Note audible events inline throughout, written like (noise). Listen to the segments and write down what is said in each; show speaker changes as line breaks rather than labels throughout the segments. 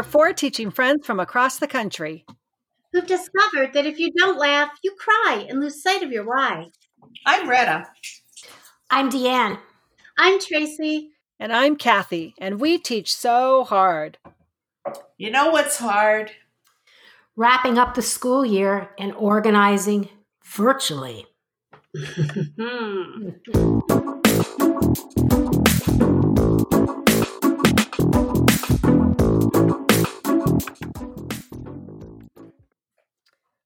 We're four teaching friends from across the country
who've discovered that if you don't laugh, you cry and lose sight of your why.
I'm Retta.
I'm Deanne.
I'm Tracy.
And I'm Kathy, and we teach so hard.
You know what's hard?
Wrapping up the school year and organizing virtually. (laughs)
Hmm.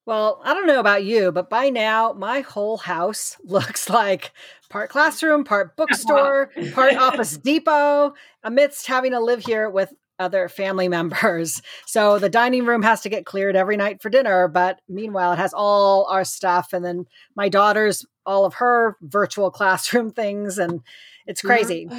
Well, I don't know about you, but by now my whole house (laughs) looks like part classroom, part (laughs) bookstore, part Office Depot, amidst having to live here with other family (laughs) members. So the dining room has to get cleared every night for dinner, but meanwhile it has all our stuff and then my daughter's all of her virtual classroom things and it's crazy. (sighs)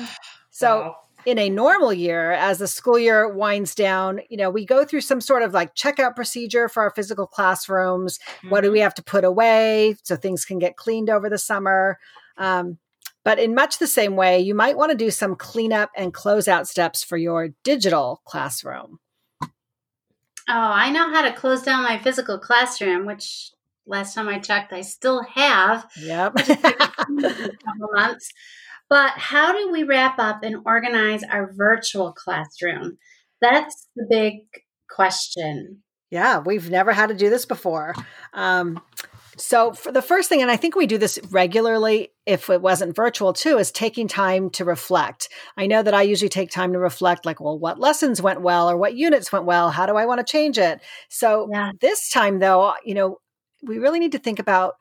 So wow in a normal year, as the school year winds down, you know, we go through some sort of like checkout procedure for our physical classrooms. Mm-hmm. What do we mm-hmm. have to put away so things can get cleaned over the summer? Um, but in much the same way, you might want to do some cleanup and closeout steps for your digital classroom.
Oh, I know how to close down my physical classroom, which last time I checked, I still have.
Yep. (laughs)
couple months. But how do we wrap up and organize our virtual classroom? That's the big question.
Yeah, we've never had to do this before. Um, so, for the first thing, and I think we do this regularly if it wasn't virtual too, is taking time to reflect. I know that I usually take time to reflect, like, well, what lessons went well or what units went well? How do I want to change it? So, yeah. this time, though, you know, we really need to think about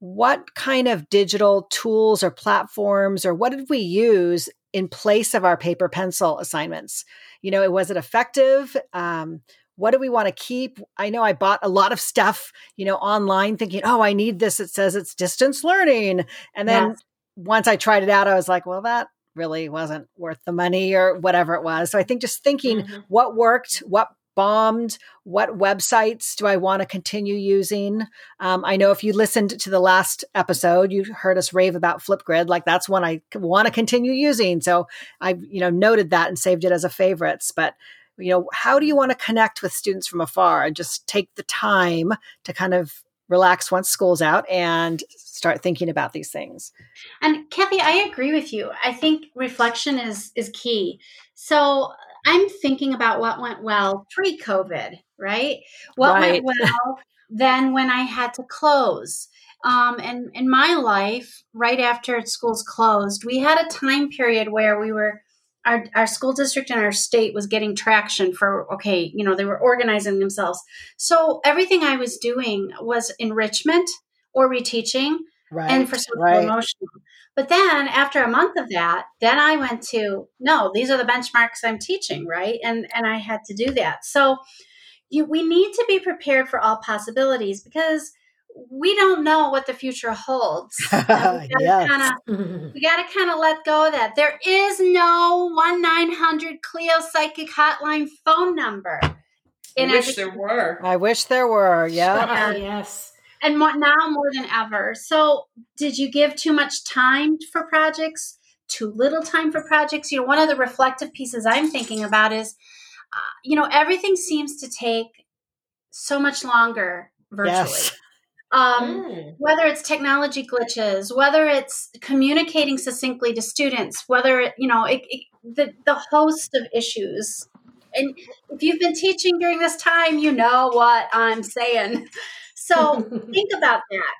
what kind of digital tools or platforms or what did we use in place of our paper pencil assignments? You know was it effective? Um, what do we want to keep? I know i bought a lot of stuff you know online thinking oh i need this. It says it's distance learning. And then yes. once i tried it out i was like well that really wasn't worth the money or whatever it was. So i think just thinking mm-hmm. what worked what bombed? What websites do I want to continue using? Um, I know if you listened to the last episode, you heard us rave about Flipgrid. Like that's one I want to continue using. So I, you know, noted that and saved it as a favorites. But you know, how do you want to connect with students from afar and just take the time to kind of relax once school's out and start thinking about these things.
And Kathy, I agree with you. I think reflection is is key. So I'm thinking about what went well pre-COVID, right? What right. went (laughs) well then when I had to close. Um, and in my life, right after schools closed, we had a time period where we were our, our school district and our state was getting traction for okay you know they were organizing themselves so everything i was doing was enrichment or reteaching right, and for social right. emotional but then after a month of that then i went to no these are the benchmarks i'm teaching right and and i had to do that so you we need to be prepared for all possibilities because we don't know what the future holds. (laughs) we got to kind of let go of that. There is no one nine hundred Cleo Psychic Hotline phone number.
I wish there were.
I wish there were. Yeah.
yeah. (laughs) Yes.
And more, now more than ever. So, did you give too much time for projects? Too little time for projects? You know, one of the reflective pieces I'm thinking about is, uh, you know, everything seems to take so much longer virtually. Yes um, mm. whether it's technology glitches, whether it's communicating succinctly to students, whether it, you know it, it, the the host of issues. And if you've been teaching during this time, you know what I'm saying. (laughs) So (laughs) think about that.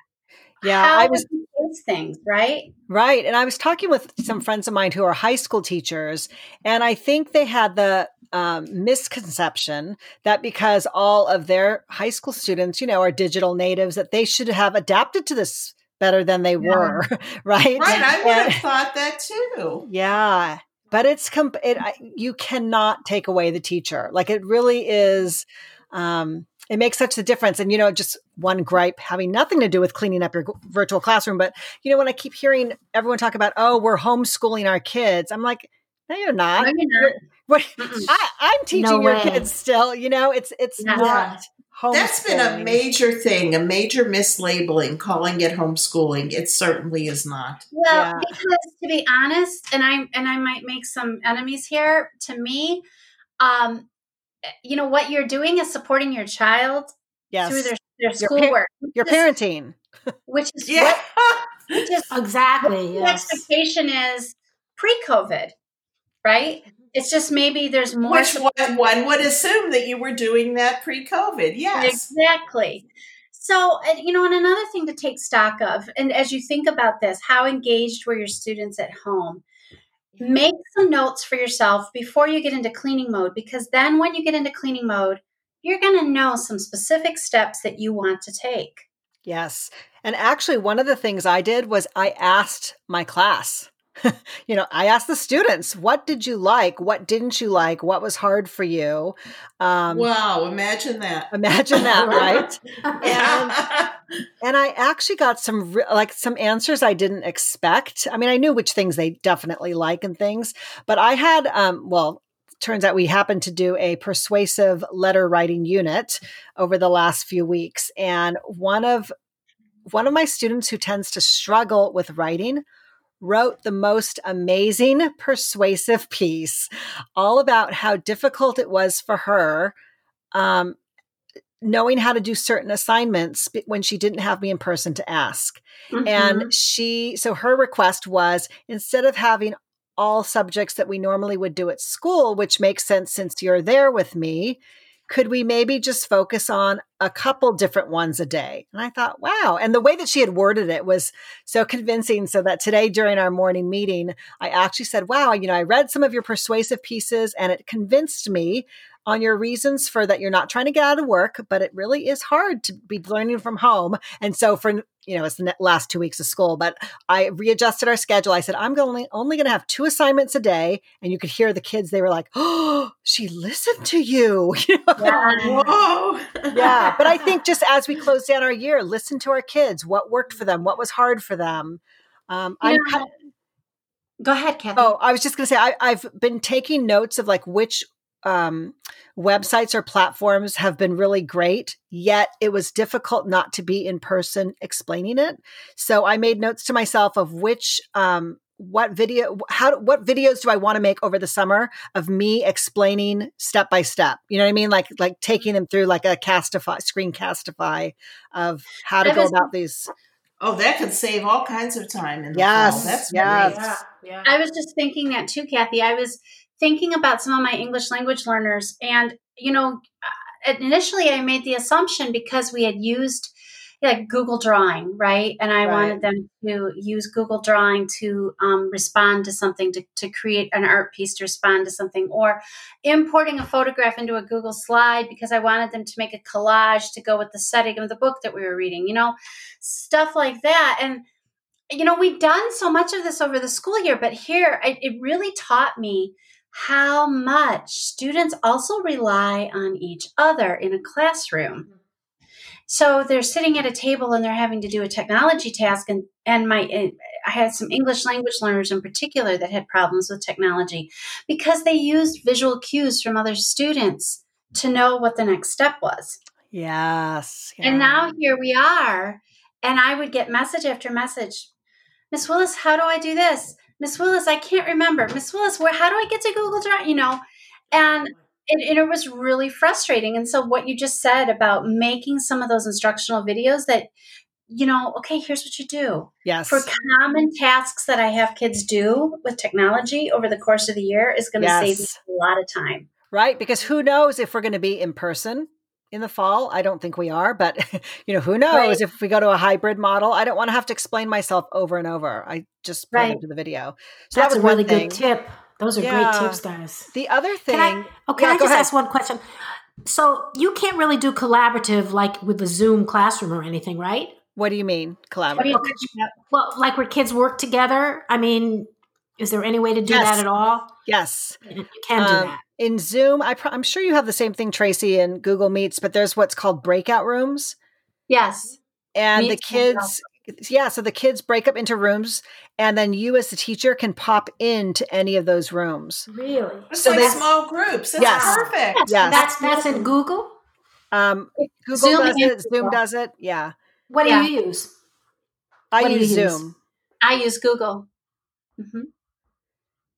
Yeah, How
I was doing things right.
Right, and I was talking with some friends of mine who are high school teachers, and I think they had the um, misconception that because all of their high school students, you know, are digital natives, that they should have adapted to this better than they yeah. were, (laughs) right?
Right, I would have thought that too.
Yeah, but it's comp- it, you cannot take away the teacher. Like it really is. Um, it makes such a difference. And you know, just one gripe having nothing to do with cleaning up your virtual classroom, but you know, when I keep hearing everyone talk about, oh, we're homeschooling our kids, I'm like, no, you're not. No, you're not. I, am teaching no your way. kids still. You know, it's it's yeah. not.
That's been a major thing, a major mislabeling, calling it homeschooling. It certainly is not.
Well, yeah. because to be honest, and I and I might make some enemies here. To me, um, Eh, you know what you're doing is supporting your child
yes.
through their, their schoolwork.
Your, par- your parenting.
Which is (laughs)
yeah.
what, which is (laughs)
exactly.
The
yes.
expectation is pre-COVID, right? Mm-hmm. It's just maybe there's more.
Which one, one would assume that you were doing that pre-COVID. Yes,
exactly. So, you know, and another thing to take stock of, and as you think about this, how engaged were your students at home? Make some notes for yourself before you get into cleaning mode, because then when you get into cleaning mode, you're going to know some specific steps that you want to take.
Yes. And actually, one of the things I did was I asked my class, (laughs) you know, I asked the students, what did you like? What didn't you like? What was hard for you?
Um, wow, imagine that.
Imagine that, right? (laughs) and, (laughs) and I actually got some like some answers I didn't expect. I mean, I knew which things they definitely like and things, but I had um well, turns out we happened to do a persuasive letter writing unit over the last few weeks and one of one of my students who tends to struggle with writing wrote the most amazing persuasive piece all about how difficult it was for her um, knowing how to do certain assignments when she didn't have me in person to ask mm-hmm. and she so her request was instead of having all subjects that we normally would do at school, which makes sense since you're there with me. Could we maybe just focus on a couple different ones a day? And I thought, wow. And the way that she had worded it was so convincing. So that today during our morning meeting, I actually said, wow, you know, I read some of your persuasive pieces and it convinced me on your reasons for that you're not trying to get out of work, but it really is hard to be learning from home. And so for you know, it's the last two weeks of school, but I readjusted our schedule. I said, I'm only, only going to have two assignments a day. And you could hear the kids, they were like, Oh, she listened to you. (laughs)
yeah. Whoa.
yeah. But I think just as we (laughs) close down our year, listen to our kids, what worked for them, what was hard for them. Um, I'm
Go ahead, Kathy.
Oh, I was just going to say, I, I've been taking notes of like which um, websites or platforms have been really great, yet it was difficult not to be in person explaining it. So I made notes to myself of which, um, what video, how, what videos do I want to make over the summer of me explaining step by step? You know what I mean? Like, like taking them through like a castify, screen castify of how to go about these.
Oh, that could save all kinds of time in the
yes,
fall. That's
yes.
Yeah, yeah. I was just thinking that too, Kathy. I was thinking about some of my English language learners. And, you know, uh, initially I made the assumption because we had used like Google Drawing, right? And I right. wanted them to use Google Drawing to um, respond to something, to, to create an art piece to respond to something, or importing a photograph into a Google slide because I wanted them to make a collage to go with the setting of the book that we were reading, you know, stuff like that. And, you know, we've done so much of this over the school year, but here I, it really taught me how much students also rely on each other in a classroom. So they're sitting at a table and they're having to do a technology task and and my eh, I had some English language learners in particular that had problems with technology because they used visual cues from other students to know what the next step was.
Yes.
Yeah. And now here we are and I would get message after message. Miss Willis, how do I do this? Miss Willis, I can't remember. Miss Willis, where how do I get to Google Drive? You know, and it, it, was really frustrating. And so what you just said about making some of those instructional videos that, you know, okay, here's what you do.
Yes.
For common tasks that I have kids do with technology over the course of the year is going to yes. save a lot of time.
Right. Because who knows if we're going to be in person in the fall. I don't think we are, but (laughs) you know, who knows right. if we go to a hybrid model. I don't want to have to explain myself over and over. I just put right. into the video.
So That's that was a really good tip. Those are yeah. great tips, guys.
The other thing.
Can I, oh, can yeah, I just ask one question? So you can't really do collaborative like with a Zoom classroom or anything, right?
What do you mean collaborative? You
well, like where kids work together. I mean, is there any way to do yes. that at all?
Yes,
you can do um, that
in Zoom, I am sure you have the same thing, Tracy, in Google Meets, but there's what's called breakout rooms.
Yes.
And Meets the kids, yeah, so the kids break up into rooms, and then you as the teacher can pop into any of those rooms.
Really?
It's so like small groups. That's yes. perfect.
Yes.
That's that's in Google.
Um, Google Zoom does it. Zoom does it. Yeah.
What do yeah. you use?
I use Zoom. Use?
I use Google.
Mm-hmm.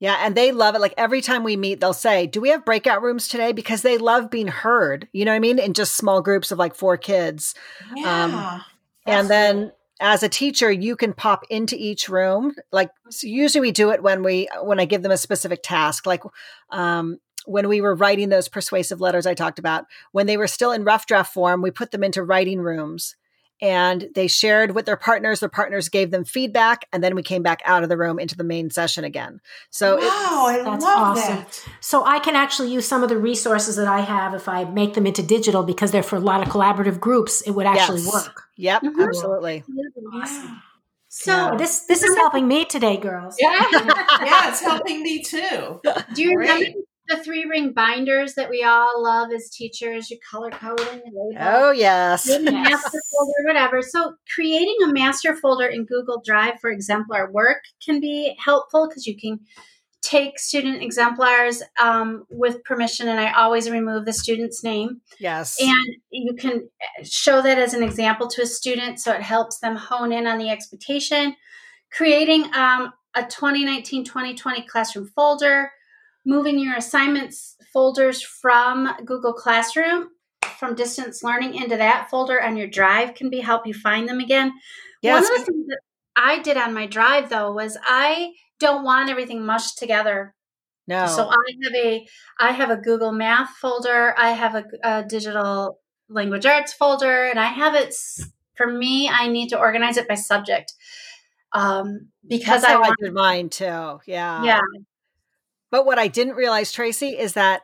Yeah, and they love it. Like every time we meet, they'll say, Do we have breakout rooms today? Because they love being heard, you know what I mean? In just small groups of like four kids.
Yeah. Um,
and then as a teacher, you can pop into each room. Like so usually we do it when we when I give them a specific task. Like um, when we were writing those persuasive letters I talked about, when they were still in rough draft form, we put them into writing rooms and they shared with their partners. Their partners gave them feedback, and then we came back out of the room into the main session again. So
wow, I that's love awesome. That.
So I can actually use some of the resources that I have if I make them into digital because they're for a lot of collaborative groups. It would actually
yes.
work.
Yep, mm-hmm. absolutely.
Awesome. So yeah. this this is helping me today, girls.
Yeah, (laughs) yeah, it's helping me too. (laughs)
Do you Great. remember the three ring binders that we all love as teachers, you color coding,
Oh yes.
yes. Master folder, whatever. So creating a master folder in Google Drive for exemplar work can be helpful because you can take student exemplars um, with permission, and I always remove the student's name.
Yes.
And you can show that as an example to a student so it helps them hone in on the expectation. Creating um, a 2019 2020 classroom folder moving your assignments folders from Google Classroom from distance learning into that folder on your drive can be help you find them again. Yes. One of the things that I did on my drive though was I don't want everything mushed together.
No.
So I have a I have a Google Math folder, I have a, a digital language arts folder, and I have it for me. I need to organize it by subject um, because I, want,
I did mine too. Yeah,
yeah.
But what I didn't realize, Tracy, is that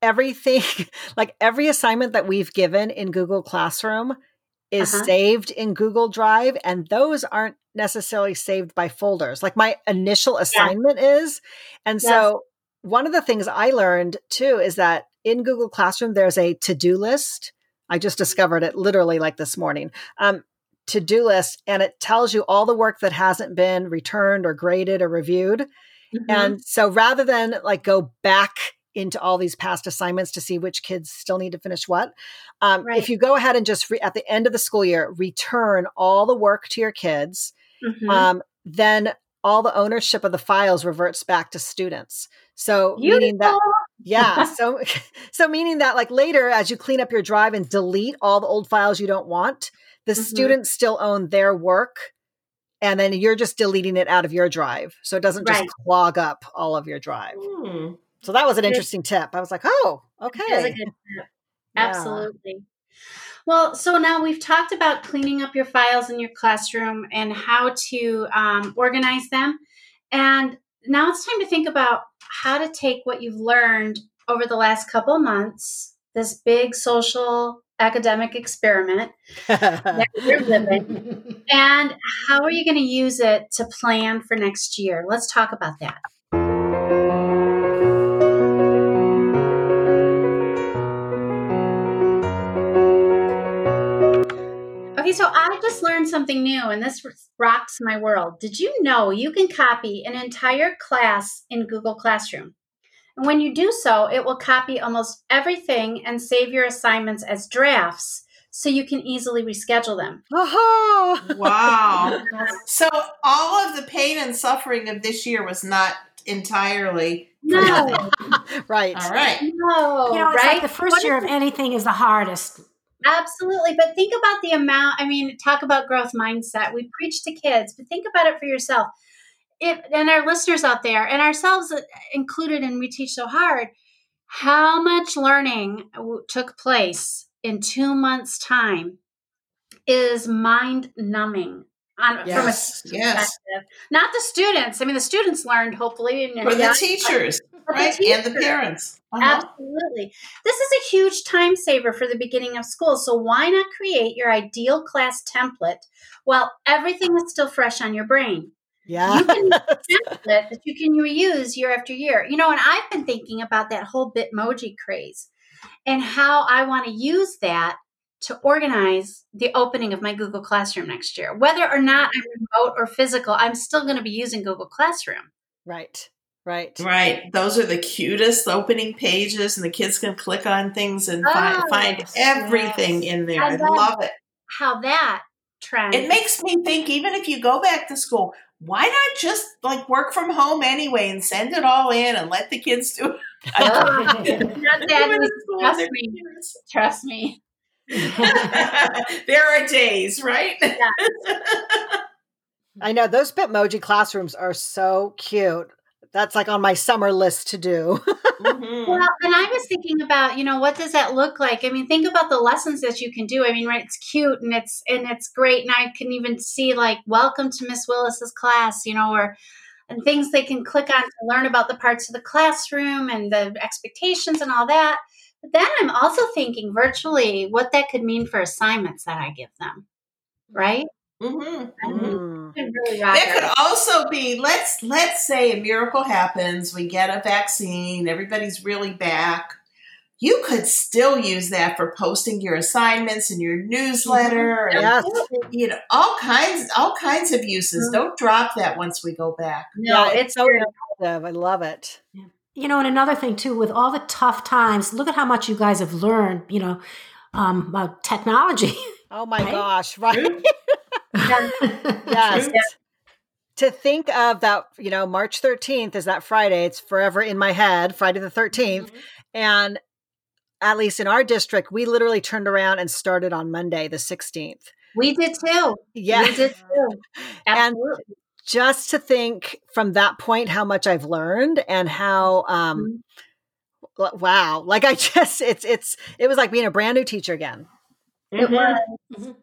everything, (laughs) like every assignment that we've given in Google Classroom, is uh-huh. saved in Google Drive, and those aren't necessarily saved by folders. Like my initial assignment yeah. is. And yes. so, one of the things I learned too is that in Google Classroom, there's a to do list. I just discovered it literally like this morning. Um, to do list, and it tells you all the work that hasn't been returned or graded or reviewed. Mm-hmm. And so rather than like go back into all these past assignments to see which kids still need to finish what, um, right. if you go ahead and just re- at the end of the school year return all the work to your kids, mm-hmm. um, then all the ownership of the files reverts back to students. So Beautiful. meaning that yeah, (laughs) so so meaning that like later as you clean up your drive and delete all the old files you don't want, the mm-hmm. students still own their work and then you're just deleting it out of your drive. So it doesn't just right. clog up all of your drive. Hmm. so that was an interesting tip. I was like oh okay.
absolutely yeah. well so now we've talked about cleaning up your files in your classroom and how to um, organize them. And now it's time to think about how to take what you've learned over the last couple months this big social academic experiment that (laughs) you're living. And how are you going to use it to plan for next year? Let's talk about that. Okay so i just learned something new and this rocks my world. Did you know you can copy an entire class in google classroom and when you do so, it will copy almost everything and save your assignments as drafts so you can easily reschedule them.
Oh,
wow. (laughs) so all of the pain and suffering of this year was not entirely
no. (laughs)
right.
All right.
No.
You know, it's right? like the first what year of anything is the hardest.
Absolutely. But think about the amount. I mean, talk about growth mindset. We preach to kids, but think about it for yourself if and our listeners out there and ourselves included and we teach so hard how much learning took place in two months time is mind numbing
on yes, from a yes.
not the students i mean the students learned hopefully
for the teachers right the teachers. and the parents
uh-huh. absolutely this is a huge time saver for the beginning of school so why not create your ideal class template while everything is still fresh on your brain
yeah.
You can (laughs) template that you can reuse year after year. You know, and I've been thinking about that whole Bitmoji craze and how I want to use that to organize the opening of my Google Classroom next year. Whether or not I'm remote or physical, I'm still going to be using Google Classroom.
Right. Right.
Right. Those are the cutest opening pages, and the kids can click on things and oh, find, find everything yes. in there. I, I love it.
How that trend.
It makes me think, even if you go back to school, why not just like work from home anyway and send it all in and let the kids do it? (laughs)
trust me. Trust (laughs) me.
there are days, right? Yeah. (laughs)
I know those Bitmoji classrooms are so cute. That's like on my summer list to do.
mm-hmm. Well, and I was thinking about, you know, what does that look like? I mean, think about the lessons that you can do. I mean, right, it's cute and it's and it's great. And I can even see like welcome to Miss Willis's class, you know, or and things they can click on to learn about the parts of the classroom and the expectations and all that. But then I'm also thinking virtually what that could mean for assignments that I give them. Right? Mm-hmm.
Mm-hmm. Really there could also be let's let's say a miracle happens, we get a vaccine, everybody's really back. You could still use that for posting your assignments and your newsletter mm-hmm. and you know all kinds all kinds of uses. Mm-hmm. Don't drop that once we go back.
No, yeah, it's so effective. I love it.
You know, and another thing too, with all the tough times, look at how much you guys have learned. You know, um, about technology.
Oh my (laughs) right? gosh! Right. (laughs) (laughs) yes. To think of that, you know, March 13th is that Friday. It's forever in my head, Friday the 13th. Mm-hmm. And at least in our district, we literally turned around and started on Monday, the 16th.
We did too.
Yeah.
We did too. (laughs)
Absolutely. And just to think from that point how much I've learned and how um mm-hmm. wow, like I (laughs) just it's it's it was like being a brand new teacher again.
It was.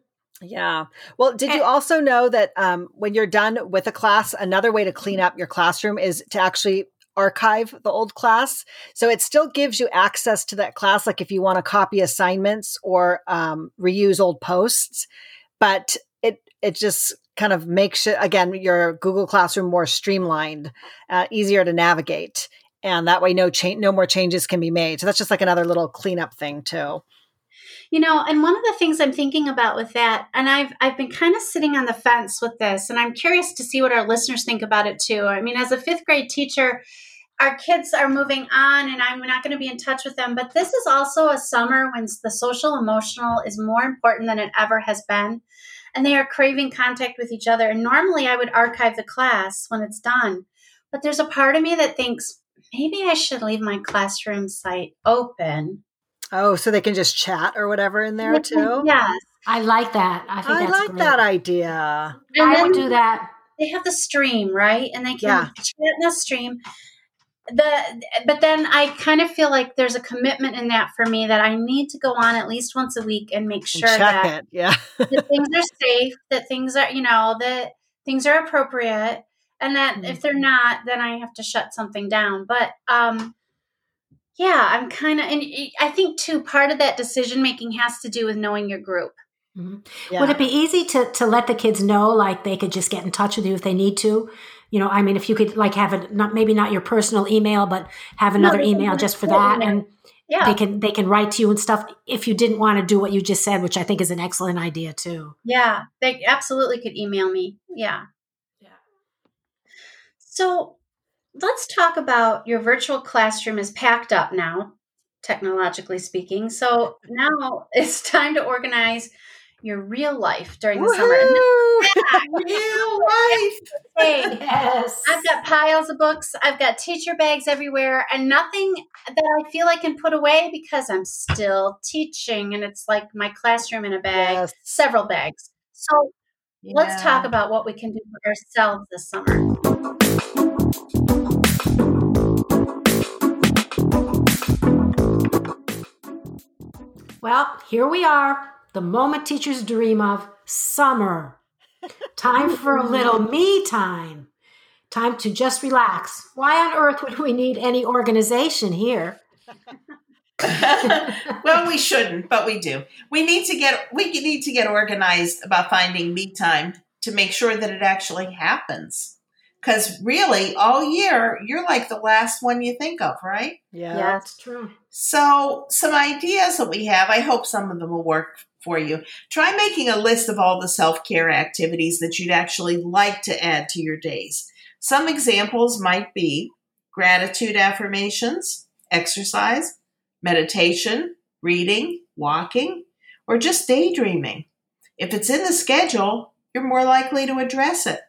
Mm-hmm.
Yeah. Well, did you also know that um, when you're done with a class, another way to clean up your classroom is to actually archive the old class. So it still gives you access to that class, like if you want to copy assignments or um, reuse old posts. But it it just kind of makes it again your Google Classroom more streamlined, uh, easier to navigate, and that way no change, no more changes can be made. So that's just like another little cleanup thing too.
You know, and one of the things I'm thinking about with that, and I've I've been kind of sitting on the fence with this, and I'm curious to see what our listeners think about it too. I mean, as a fifth grade teacher, our kids are moving on and I'm not going to be in touch with them. But this is also a summer when the social emotional is more important than it ever has been. And they are craving contact with each other. And normally I would archive the class when it's done. But there's a part of me that thinks maybe I should leave my classroom site open
Oh, so they can just chat or whatever in there too?
Yes.
I like that. I think I
like
great.
that idea.
And I would do that.
They have the stream, right? And they can yeah. chat in the stream. The but then I kind of feel like there's a commitment in that for me that I need to go on at least once a week and make sure
and
that
it. yeah
that things are safe, that things are you know that things are appropriate, and that mm-hmm. if they're not, then I have to shut something down. But um, yeah, I'm kind of, and I think too, part of that decision making has to do with knowing your group.
Mm-hmm. Yeah. Would it be easy to to let the kids know, like they could just get in touch with you if they need to? You know, I mean, if you could like have it, not maybe not your personal email, but have another no, email just for that, and yeah. they can they can write to you and stuff. If you didn't want to do what you just said, which I think is an excellent idea too.
Yeah, they absolutely could email me. Yeah, yeah. So let's talk about your virtual classroom is packed up now, technologically speaking. So now it's (laughs) time to organize your real life during the Woo-hoo! summer. (laughs)
real life.
Hey, yes. I've got piles of books. I've got teacher bags everywhere, and nothing that I feel I can put away because I'm still teaching, and it's like my classroom in a bag, yes. several bags. So yeah. let's talk about what we can do for ourselves this summer.
Well, here we are, the moment teachers dream of summer. Time for a little (laughs) me time. Time to just relax. Why on earth would we need any organization here? (laughs)
well, we shouldn't, but we do. We need to get we need to get organized about finding me time to make sure that it actually happens. Because really, all year, you're like the last one you think of, right?
Yeah, yeah, that's true.
So, some ideas that we have, I hope some of them will work for you. Try making a list of all the self care activities that you'd actually like to add to your days. Some examples might be gratitude affirmations, exercise, meditation, reading, walking, or just daydreaming. If it's in the schedule, you're more likely to address it.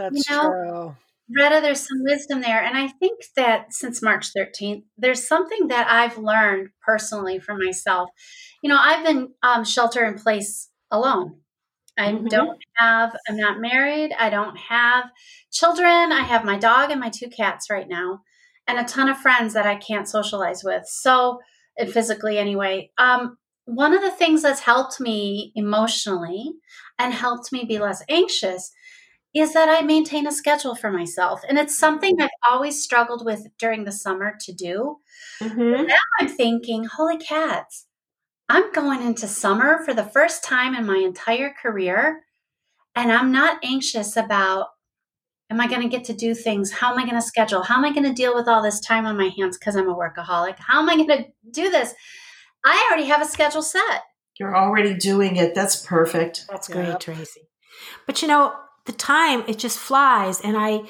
That's
you know,
true.
Retta, there's some wisdom there. And I think that since March 13th, there's something that I've learned personally for myself. You know, I've been um, shelter in place alone. I mm-hmm. don't have, I'm not married. I don't have children. I have my dog and my two cats right now, and a ton of friends that I can't socialize with. So, and physically anyway. Um, one of the things that's helped me emotionally and helped me be less anxious is that I maintain a schedule for myself. And it's something I've always struggled with during the summer to do. Mm-hmm. Now I'm thinking, holy cats, I'm going into summer for the first time in my entire career. And I'm not anxious about, am I going to get to do things? How am I going to schedule? How am I going to deal with all this time on my hands because I'm a workaholic? How am I going to do this? I already have a schedule set.
You're already doing it. That's perfect.
That's great, yep. Tracy. But you know, the time it just flies. And I,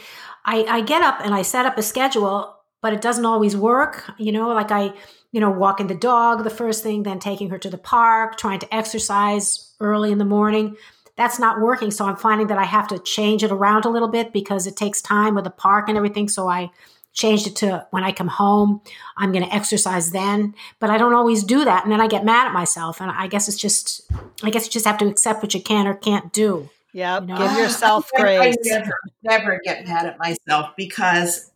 I i get up and i set up a schedule but it doesn't always work you know like i you know walking the dog the first thing then taking her to the park trying to exercise early in the morning. That's not working. So i'm finding that i have to change it around a little bit because it takes time with the park and everything. So i changed it to when i come home i'm going to exercise then. But i don't always do that. And then i get mad at myself. And i guess it's just i guess you just have to accept what you can or can't do
Yep. You know? Give (laughs) yourself grace.
I never, never get mad at myself because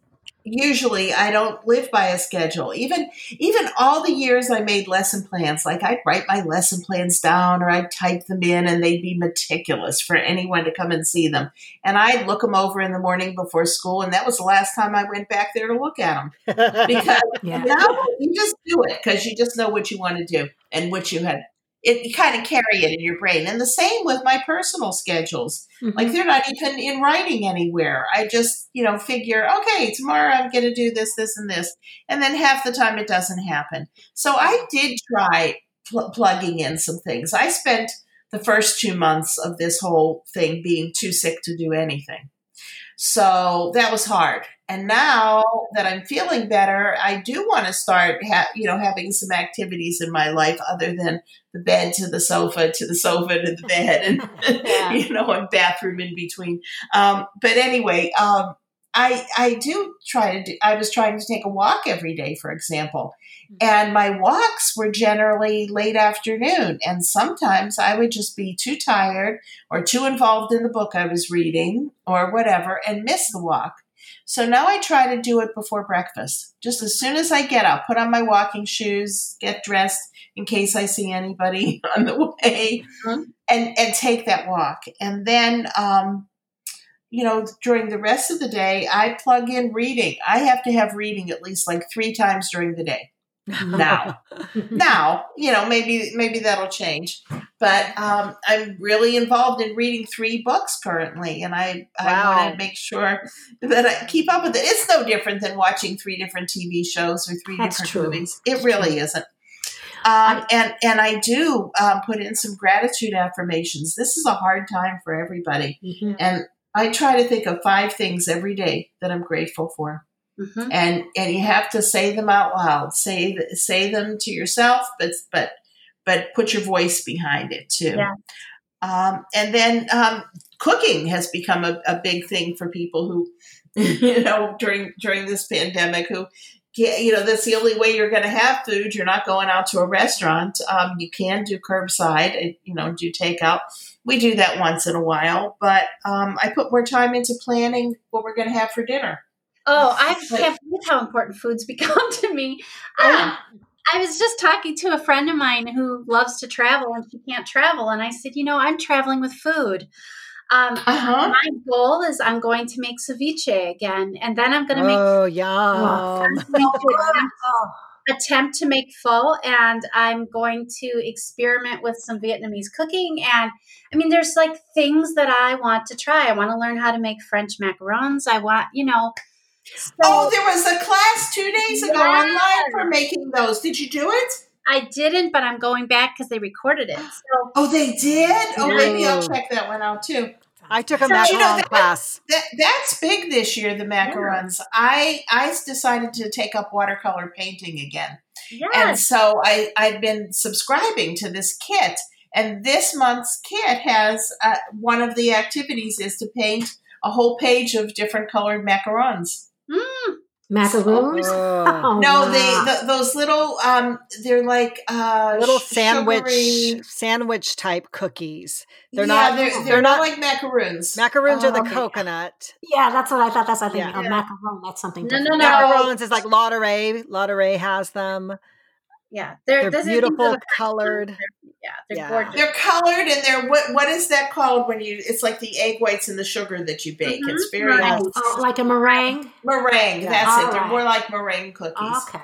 usually I don't live by a schedule. Even even all the years I made lesson plans, like I'd write my lesson plans down or I'd type them in and they'd be meticulous for anyone to come and see them. And I'd look them over in the morning before school and that was the last time I went back there to look at them. (laughs) Because yeah. now you just do it because you just know what you want to do and what you had it, you kind of carry it in your brain. And the same with my personal schedules. Mm-hmm. Like they're not even in writing anywhere. I just, you know, figure, okay, tomorrow I'm going to do this, this, and this. And then half the time it doesn't happen. So I did try pl- plugging in some things. I spent the first two months of this whole thing being too sick to do anything. So that was hard. And now that I'm feeling better, I do want to start, ha- you know, having some activities in my life other than the bed to the sofa to the sofa to the bed, and yeah. (laughs) (laughs) you know, a bathroom in between. Um, but anyway, um, I I do try to do. I was trying to take a walk every day, for example. And my walks were generally late afternoon, and sometimes I would just be too tired or too involved in the book I was reading or whatever, and miss the walk. So now I try to do it before breakfast. Just as soon as I get up, put on my walking shoes, get dressed in case I see anybody (laughs) on the way, mm-hmm. and and take that walk. And then, um, you know, during the rest of the day, I plug in reading. I have to have reading at least like three times during the day now. (laughs) now, you know, maybe maybe that'll change. But um, I'm really involved in reading three books currently, and I wow. I want to make sure that I keep up with it. It's no different than watching three different TV shows or three That's different true. movies. It really isn't. Um, and and I do um, put in some gratitude affirmations. This is a hard time for everybody, mm-hmm. and I try to think of five things every day that I'm grateful for. Mm-hmm. And and you have to say them out loud. Say say them to yourself, but but but put your voice behind it too. Yeah. Um, and then um, cooking has become a, a big thing for people who, (laughs) you know, during during this pandemic, who you know that's the only way you're going to have food. You're not going out to a restaurant. Um, you can do curbside, you know, do takeout. We do that once in a while, but um, I put more time into planning what we're going to have for dinner.
Oh, I can't believe how important food's (laughs) become to me. Yeah. I, I was just talking to a friend of mine who loves to travel and she can't travel. And I said, you know, I'm traveling with food. Um, uh-huh. My goal is I'm going to make ceviche again, and then I'm going to make.
Oh, yum! (laughs)
attempt to make pho, and I'm going to experiment with some Vietnamese cooking. And I mean, there's like things that I want to try. I want to learn how to make French macarons. I want, you know,
so, oh, there was a class two days ago yeah. online for making those. Did you do it?
I didn't, but I'm going back because they recorded it. So.
Oh, they did. Oh, maybe I'll check that one out too.
I took a so, macaron you know, that, class.
That, that's big this year. The macarons. Yeah. I I decided to take up watercolor painting again, yes. and so I I've been subscribing to this kit. And this month's kit has uh, one of the activities is to paint a whole page of different colored macarons.
Mm.
Macaroons?
Oh.
Oh,
no,
wow.
they the, those little um, they're like uh,
little sandwich
sugary-
sandwich type cookies. They're
yeah,
not-
They're, they're,
they're
not,
not-
like macaroons.
Macaroons are the
Um,
coconut.
Yeah, that's what I thought. That's I think
Yeah.
a macaron. That's something.
No, no,
different.
no.
Macarons is like Ladurée. Ladurée has them.
Yeah, they're,
They're
those are- these are
beautiful, colored.
Yeah, they're
Yeah.
gorgeous.
They're colored and they're what what is that called when you it's like the egg whites and the sugar that you bake.
Mhm.
It's very
Right.
nice.
Oh, like a meringue.
meringue.
Yeah.
That's it. They're more like meringue cookies.
Okay.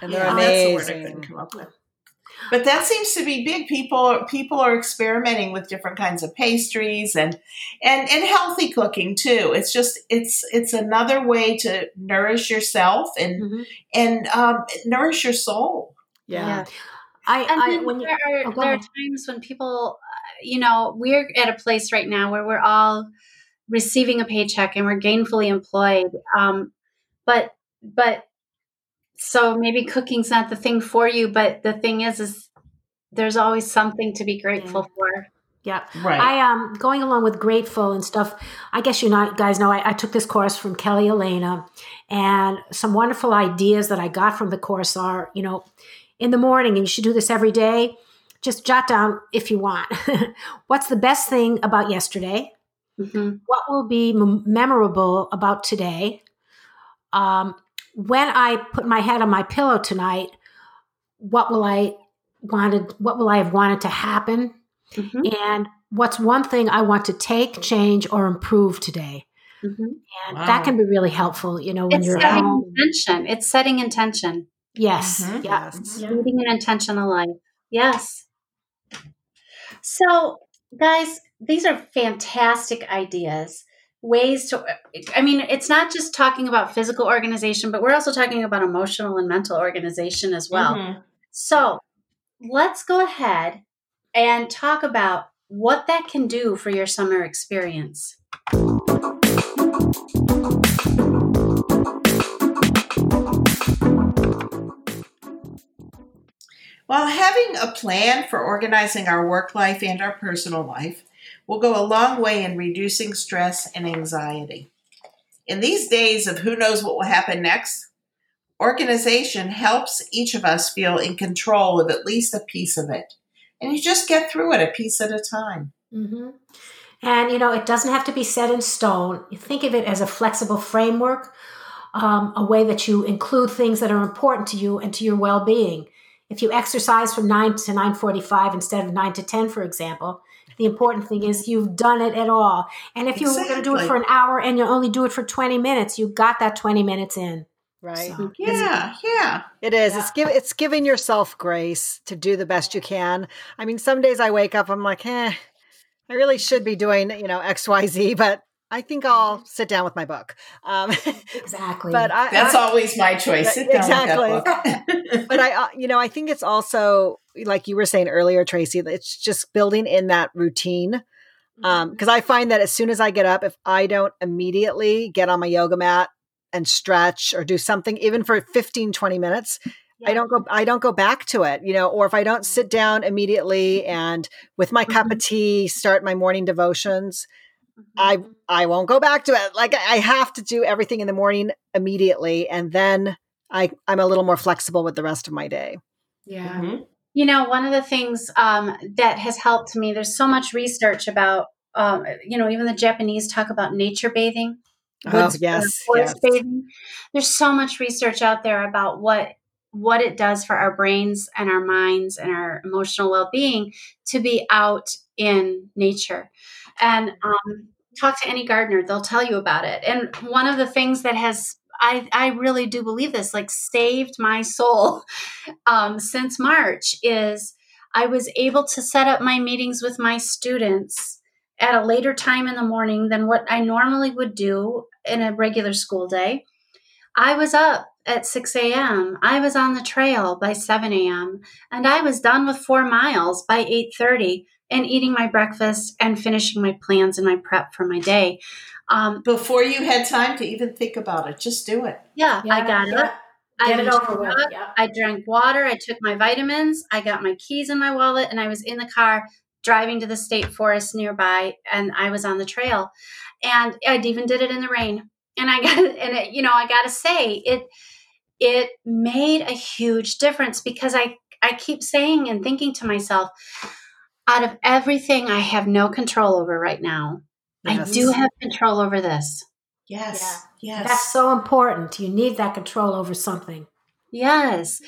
And they're
that's the word I
amazing.
couldn't come up with. But that seems to be big. People people are experimenting with different kinds of pastries and and and healthy cooking too. It's just it's it's another way to nourish yourself and
Mhm.
and um, nourish your soul.
Yeah.
I,
And
I
then
when you,
there are
oh, go
there are times when people, uh, you know, we're at a place right now where we're all receiving a paycheck and we're gainfully employed. Um, but but so maybe cooking's not the thing for you. But the thing is, is there's always something to be grateful for.
yeah.
Right.
I um going along with grateful and stuff. I guess you know, guys know I, I took this course from Kelly Elena, and some wonderful ideas that I got from the course are, you know, in the morning, and you should do this every day. Just jot down if you want. (laughs) What's the best thing about yesterday?
Mhm.
What will be mem- memorable about today? Um, when I put my head on my pillow tonight, what will I wanted? What will I have wanted to happen?
Mhm.
and what's one thing I want to take, change, or improve today.
Mhm.
And
Wow.
that can be really helpful, you know, when
It's
you're
setting
home.
intention. It's setting intention.
Yes.
Mhm.
Yeah.
Yes.
Yeah.
leading an intentional life. Yes. So, guys, these are fantastic ideas. Ways to, I mean, it's not just talking about physical organization, but we're also talking about emotional and mental organization as well.
Mhm.
So, let's go ahead and talk about what that can do for your summer experience.
Well, having a plan for organizing our work life and our personal life will go a long way in reducing stress and anxiety. In these days of who knows what will happen next, organization helps each of us feel in control of at least a piece of it. And you just get through it a piece at a time.
hmm And, you know, it doesn't have to be set in stone. Think of it as a flexible framework, um, a way that you include things that are important to you and to your well being. If you exercise from 9 to 9.45 instead of 9 to 10, for example, the important thing is you've done it at all. And if you're going to do it for an hour and you only do it for 20 minutes, you got that 20 minutes in.
Right.
So,
Yeah, yeah.
It is.
Yeah.
It's give it's giving yourself grace to do the best you can. I mean, some days I wake up, I'm like, eh, I really should be doing, you know, X, Y, Z, but I think I'll sit down with my book. Um, (laughs)
Exactly.
but I,
That's
I,
always my choice. Sit down
Exactly.
with that book. (laughs)
but I, uh, you know, I think it's also like you were saying earlier, Tracy. It's just building in that routine. Um, because I find that as soon as I get up, if I don't immediately get on my yoga mat and stretch or do something, even for 15, 20 minutes, I don't go I don't go back to it, you know, or if I don't sit down immediately and with my cup of tea start my morning devotions, I I won't go back to it. Like I have to do everything in the morning immediately and then I I'm a little more flexible with the rest of my day.
Yeah.
Mhm.
You know, one of the things um, that has helped me, there's so much research about, um, you know, even the Japanese talk about nature bathing.
Oh,
woods-
yes,
uh,
yes.
bathing. There's so much research out there about what what it does for our brains and our minds and our emotional well-being to be out in nature. And um, talk to any gardener; they'll tell you about it. And one of the things that has I, I really do believe this, like saved my soul (laughs) um, since March is I was able to set up my meetings with my students at a later time in the morning than what I normally would do in a regular school day. I was up at 6 a.m. I was on the trail by 7 a.m. and I was done with four miles by 8:30 and eating my breakfast and finishing my plans and my prep for my day. Um,
Before you had time to even think about it, just do it.
yeah, I got
yeah.
up. I
Get it
went to
over with. Yeah.
I drank water. I took my vitamins. I got my keys in my wallet, and I was in the car driving to the state forest nearby and I was on the trail. And I even did it in the rain. And I (laughs) got and it, you know, I got to say it it made a huge difference because I I keep saying and thinking to myself out of everything I have no control over right now, yes. I do have control over this.
Yes. Yeah. Yes.
That's so important. You need that control over something.
Yes.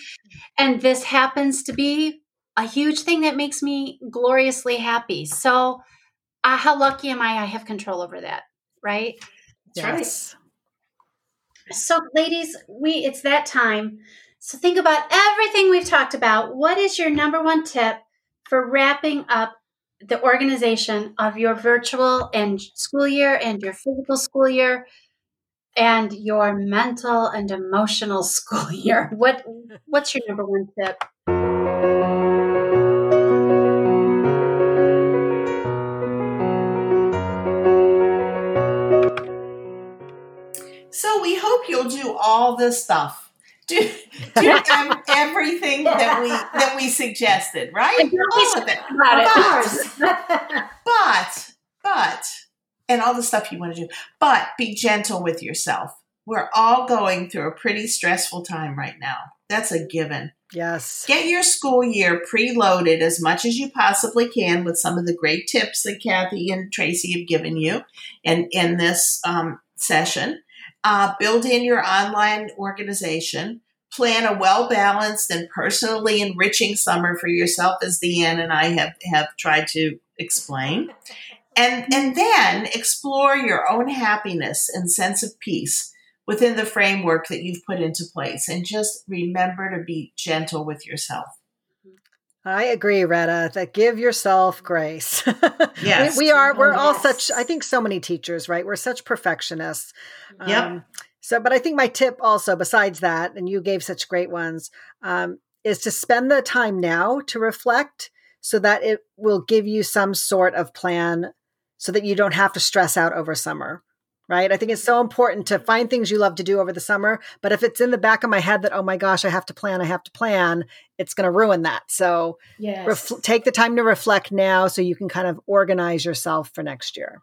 And this happens to be a huge thing that makes me gloriously happy. So, uh, how lucky am I? I have control over that, right?
Yes.
right. So, ladies, we it's that time. So, think about everything we've talked about. What is your number one tip for wrapping up the organization of your virtual and school year and your physical school year and your mental and emotional (laughs) school year? What what's your number one tip?
So we hope you'll do all this stuff. Do, do everything that we that we suggested, right? All of it. But, but, but, and all the stuff you want to do. But be gentle with yourself. We're all going through a pretty stressful time right now. That's a given.
Yes.
Get your school year preloaded as much as you possibly can with some of the great tips that Kathy and Tracy have given you in, in this um, session. Uh, build in your online organization. Plan a well balanced and personally enriching summer for yourself, as Deanne and I have, have tried to explain. And, and then explore your own happiness and sense of peace within the framework that you've put into place. And just remember to be gentle with yourself.
I agree, Retta, that give yourself grace. (laughs)
Yes.
we, we, are, we're all such, I think so many teachers, right? We're such perfectionists.
Yep. Um,
so, but I think my tip also, besides that, and you gave such great ones, um, is to spend the time now to reflect so that it will give you some sort of plan so that you don't have to stress out over summer right? I think it's so important to find things you love to do over the summer. But if it's in the back of my head that, oh my gosh, I have to plan, I have to plan, it's going to ruin that. So
yes.
ref- take the time to reflect now so you can kind of organize yourself for next year.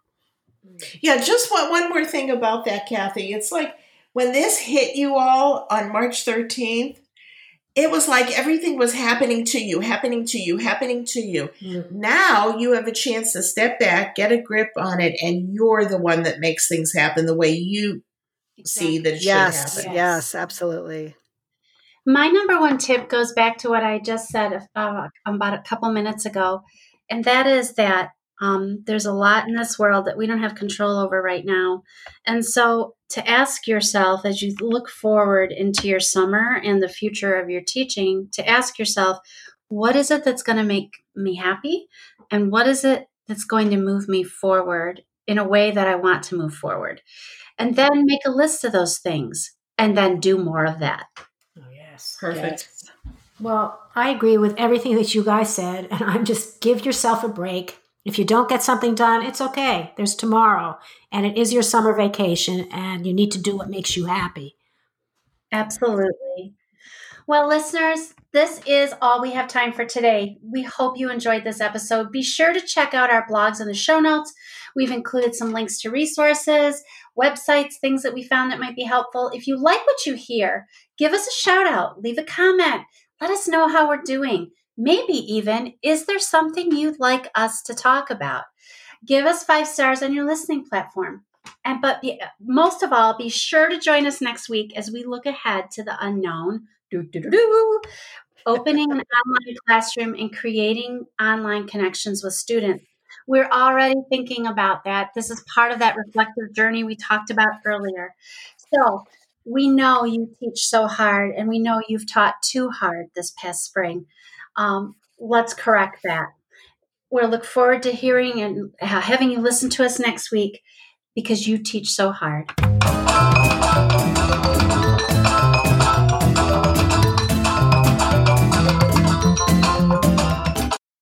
Mm.
Yeah, just one, one more thing about that, Kathy. It's like when this hit you all on March 13th, it was like everything was happening to you, happening to you, happening to you. Mm-hmm. Now you have a chance to step back, get a grip on it, and you're the one that makes things happen the way you exactly. see that it
yes,
should happen.
Yes, absolutely.
My number one tip goes back to what I just said uh, about a couple minutes ago, and that is that um, there's a lot in this world that we don't have control over right now. And so to ask yourself as you look forward into your summer and the future of your teaching, to ask yourself, what is it that's going to make me happy? And what is it that's going to move me forward in a way that I want to move forward? And then make a list of those things and then do more of that.
Oh, yes. Perfect. Yes.
Well, I agree with everything that you guys said. And I'm just give yourself a break if you don't get something done, it's okay. There's tomorrow, and it is your summer vacation, and you need to do what makes you happy.
Absolutely. Well, listeners, this is all we have time for today. We hope you enjoyed this episode. Be sure to check out our blogs in the show notes. We've included some links to resources, websites, things that we found that might be helpful. If you like what you hear, give us a shout out, leave a comment, let us know how we're doing. Maybe even, is there something you'd like us to talk about? Give us five stars on your listening platform. And but be, most of all, be sure to join us next week as we look ahead to the unknown. Do do do do opening an online classroom and creating online connections with students. We're already thinking about that. This is part of that reflective journey we talked about earlier. So, we know you teach so hard, and we know you've taught too hard this past spring. Um, let's correct that. We'll look forward to hearing and having you listen to us next week because you teach so hard.